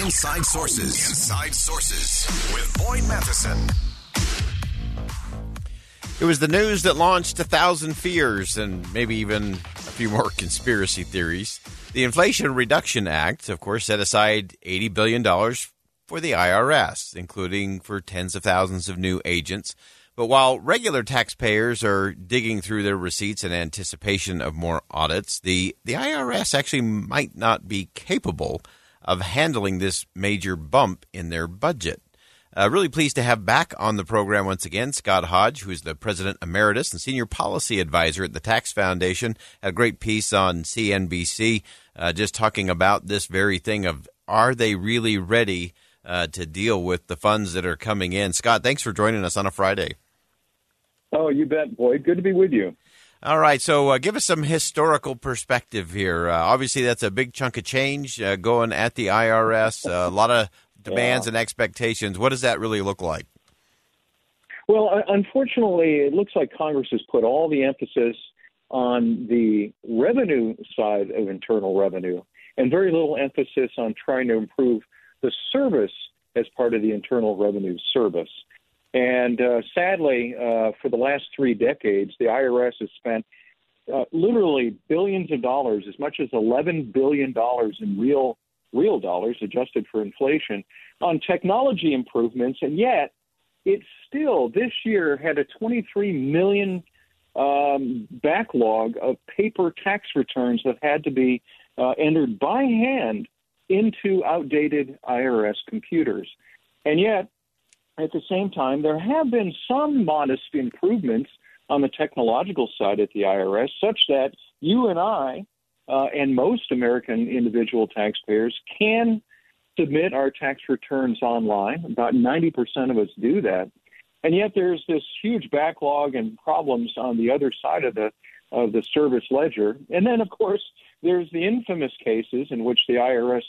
Inside Sources. Inside Sources with Boyd Matheson. It was the news that launched a thousand fears and maybe even a few more conspiracy theories. The Inflation Reduction Act, of course, set aside $80 billion for the IRS, including for tens of thousands of new agents. But while regular taxpayers are digging through their receipts in anticipation of more audits, the, the IRS actually might not be capable of handling this major bump in their budget. Uh, really pleased to have back on the program once again Scott Hodge, who is the president emeritus and senior policy advisor at the Tax Foundation. Had a great piece on CNBC uh, just talking about this very thing of are they really ready uh, to deal with the funds that are coming in? Scott, thanks for joining us on a Friday. Oh, you bet, Boyd. Good to be with you. All right, so uh, give us some historical perspective here. Uh, obviously, that's a big chunk of change uh, going at the IRS. a lot of demands yeah. and expectations. What does that really look like? Well, unfortunately, it looks like Congress has put all the emphasis on the revenue side of internal revenue and very little emphasis on trying to improve the service as part of the internal revenue service. And uh, sadly, uh, for the last three decades, the IRS has spent uh, literally billions of dollars, as much as $11 billion in real real dollars adjusted for inflation on technology improvements, and yet it still this year had a 23 million um, backlog of paper tax returns that had to be uh, entered by hand into outdated IRS computers. And yet, at the same time, there have been some modest improvements on the technological side at the IRS, such that you and I uh, and most American individual taxpayers can submit our tax returns online. About 90% of us do that. And yet there's this huge backlog and problems on the other side of the of the service ledger. And then, of course, there's the infamous cases in which the IRS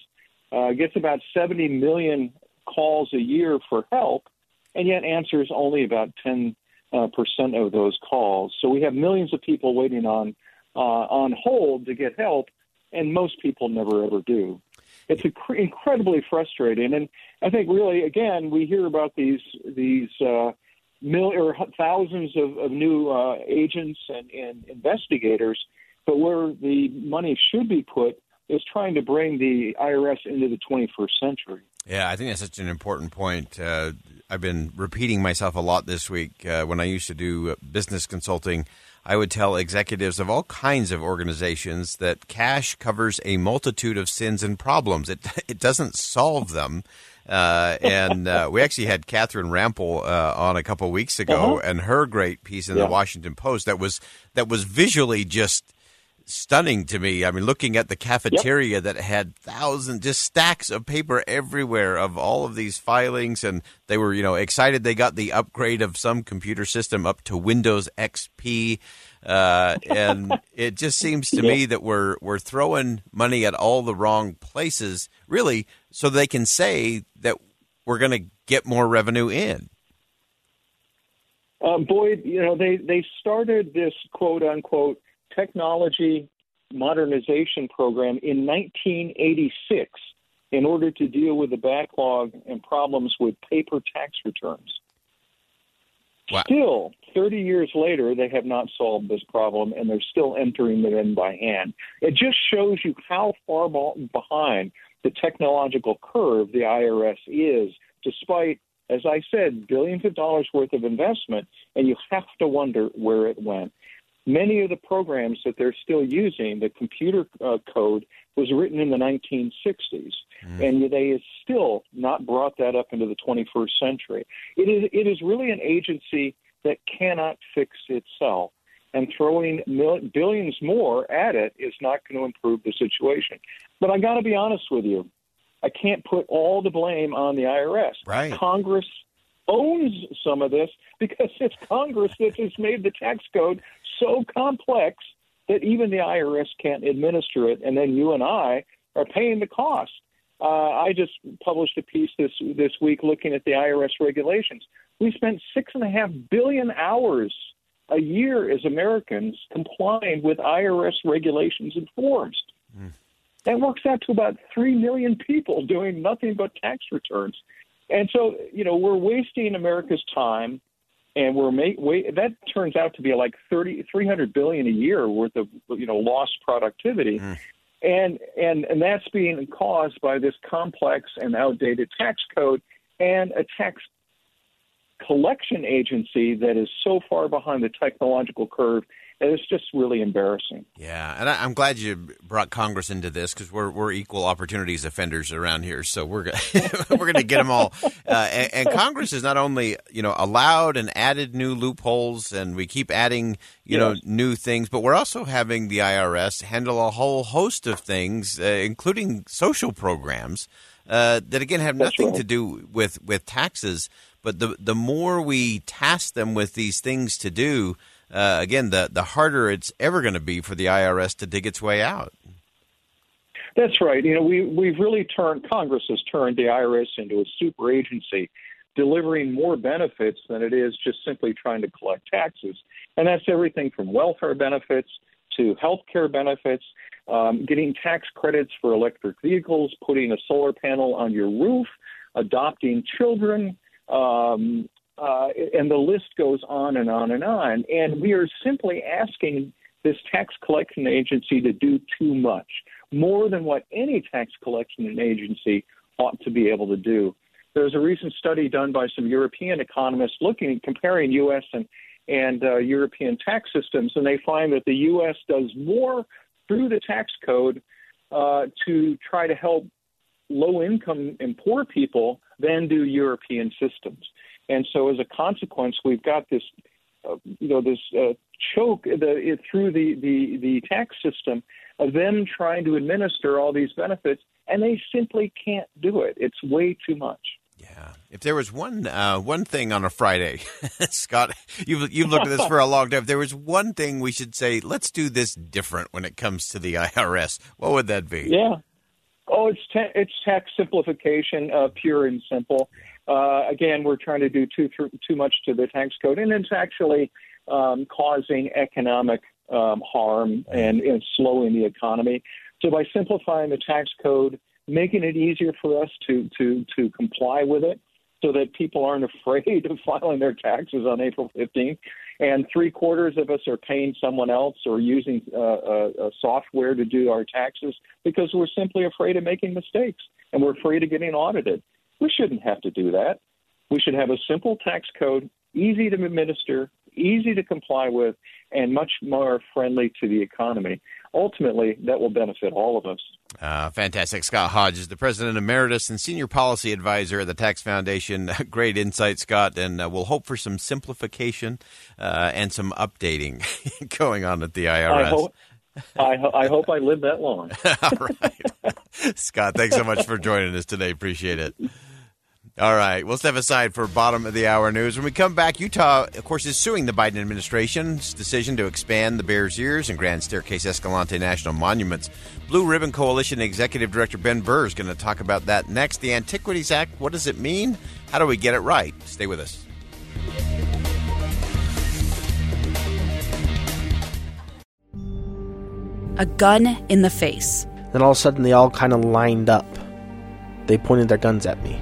uh, gets about 70 million calls a year for help, and yet answers only about 10 uh, percent of those calls. So we have millions of people waiting on uh, on hold to get help, and most people never ever do. It's inc- incredibly frustrating, and I think really, again, we hear about these these uh, mil- or thousands of, of new uh, agents and, and investigators, but where the money should be put is trying to bring the IRS into the 21st century. Yeah, I think that's such an important point. Uh, I've been repeating myself a lot this week. Uh, when I used to do business consulting, I would tell executives of all kinds of organizations that cash covers a multitude of sins and problems. It it doesn't solve them. Uh, and uh, we actually had Catherine Rampell uh, on a couple weeks ago, uh-huh. and her great piece in yeah. the Washington Post that was that was visually just stunning to me. I mean, looking at the cafeteria yep. that had thousands, just stacks of paper everywhere of all of these filings, and they were, you know, excited they got the upgrade of some computer system up to Windows XP. Uh, and it just seems to me that we're we're throwing money at all the wrong places, really, so they can say that we're going to get more revenue in. Uh, Boyd, you know, they they started this quote unquote technology modernization program in 1986 in order to deal with the backlog and problems with paper tax returns. Wow. Still, 30 years later, they have not solved this problem and they're still entering it in by hand. It just shows you how far behind the technological curve the IRS is, despite, as I said, billions of dollars worth of investment, and you have to wonder where it went. Many of the programs that they're still using, the computer uh, code was written in the 1960s, mm. and they have still not brought that up into the 21st century. It is it is really an agency that cannot fix itself, and throwing mil- billions more at it is not going to improve the situation. But I got to be honest with you, I can't put all the blame on the IRS. Right. Congress owns some of this because it's Congress that has made the tax code so complex that even the IRS can't administer it, and then you and I are paying the cost. Uh, I just published a piece this this week looking at the IRS regulations. We spent six and a half billion hours a year as Americans complying with IRS regulations and forms. Mm. That works out to about three million people doing nothing but tax returns. And so, you know, we're wasting America's time, and we're make, wait, that turns out to be like 30, 300 billion a year worth of you know lost productivity. Mm. And, and and that's being caused by this complex and outdated tax code and a tax collection agency that is so far behind the technological curve it's just really embarrassing. Yeah, and I, am glad you brought Congress into this because we're we're equal opportunities offenders around here, so we're we're going to get them all. Uh, and, and, Congress has not only you know allowed and added new loopholes, and we keep adding you yes. know new things, but we're also having the IRS handle a whole host of things, uh, including social programs uh, that again have That's nothing right. to do with with taxes. But the the more we task them with these things to do uh, again, the the harder it's ever going to be for the IRS to dig its way out. That's right. You know, we we've really turned Congress has turned the IRS into a super agency, delivering more benefits than it is just simply trying to collect taxes, and that's everything from welfare benefits to health care benefits, um, getting tax credits for electric vehicles, putting a solar panel on your roof, adopting children, um, uh, and the list goes on and on and on. And we are simply asking this tax collection agency to do too much, more than what any tax collection agency ought to be able to do. There's a recent study done by some European economists looking at comparing U.S. and and uh, European tax systems, and they find that the U.S. does more through the tax code uh, to try to help low income and poor people than do European systems. And so, as a consequence, we've got this, uh, you know, this uh, choke the, it, through the, the, the tax system of them trying to administer all these benefits, and they simply can't do it. It's way too much. Yeah. If there was one uh, one thing on a Friday, Scott, you've you've looked at this for a long time. If there was one thing we should say, let's do this different when it comes to the IRS. What would that be? Yeah. Oh, it's ta- it's tax simplification, uh, pure and simple. Uh, again, we're trying to do too too much to the tax code, and it's actually um, causing economic um, harm and, and slowing the economy. So by simplifying the tax code, making it easier for us to to to comply with it, so that people aren't afraid of filing their taxes on April 15th, and three quarters of us are paying someone else or using uh, uh, software to do our taxes because we're simply afraid of making mistakes and we're afraid of getting audited. We shouldn't have to do that. We should have a simple tax code, easy to administer, easy to comply with, and much more friendly to the economy. Ultimately, that will benefit all of us. Uh, fantastic. Scott Hodge is the president emeritus and senior policy advisor at the Tax Foundation. Great insight, Scott, and uh, we'll hope for some simplification uh, and some updating going on at the IRS. I hope, I, ho- I hope I live that long. all right. Scott, thanks so much for joining us today. Appreciate it. All right, we'll step aside for bottom of the hour news. When we come back, Utah, of course, is suing the Biden administration's decision to expand the Bears Ears and Grand Staircase Escalante National Monuments. Blue Ribbon Coalition Executive Director Ben Burr is going to talk about that next. The Antiquities Act, what does it mean? How do we get it right? Stay with us. A gun in the face. Then all of a sudden, they all kind of lined up. They pointed their guns at me.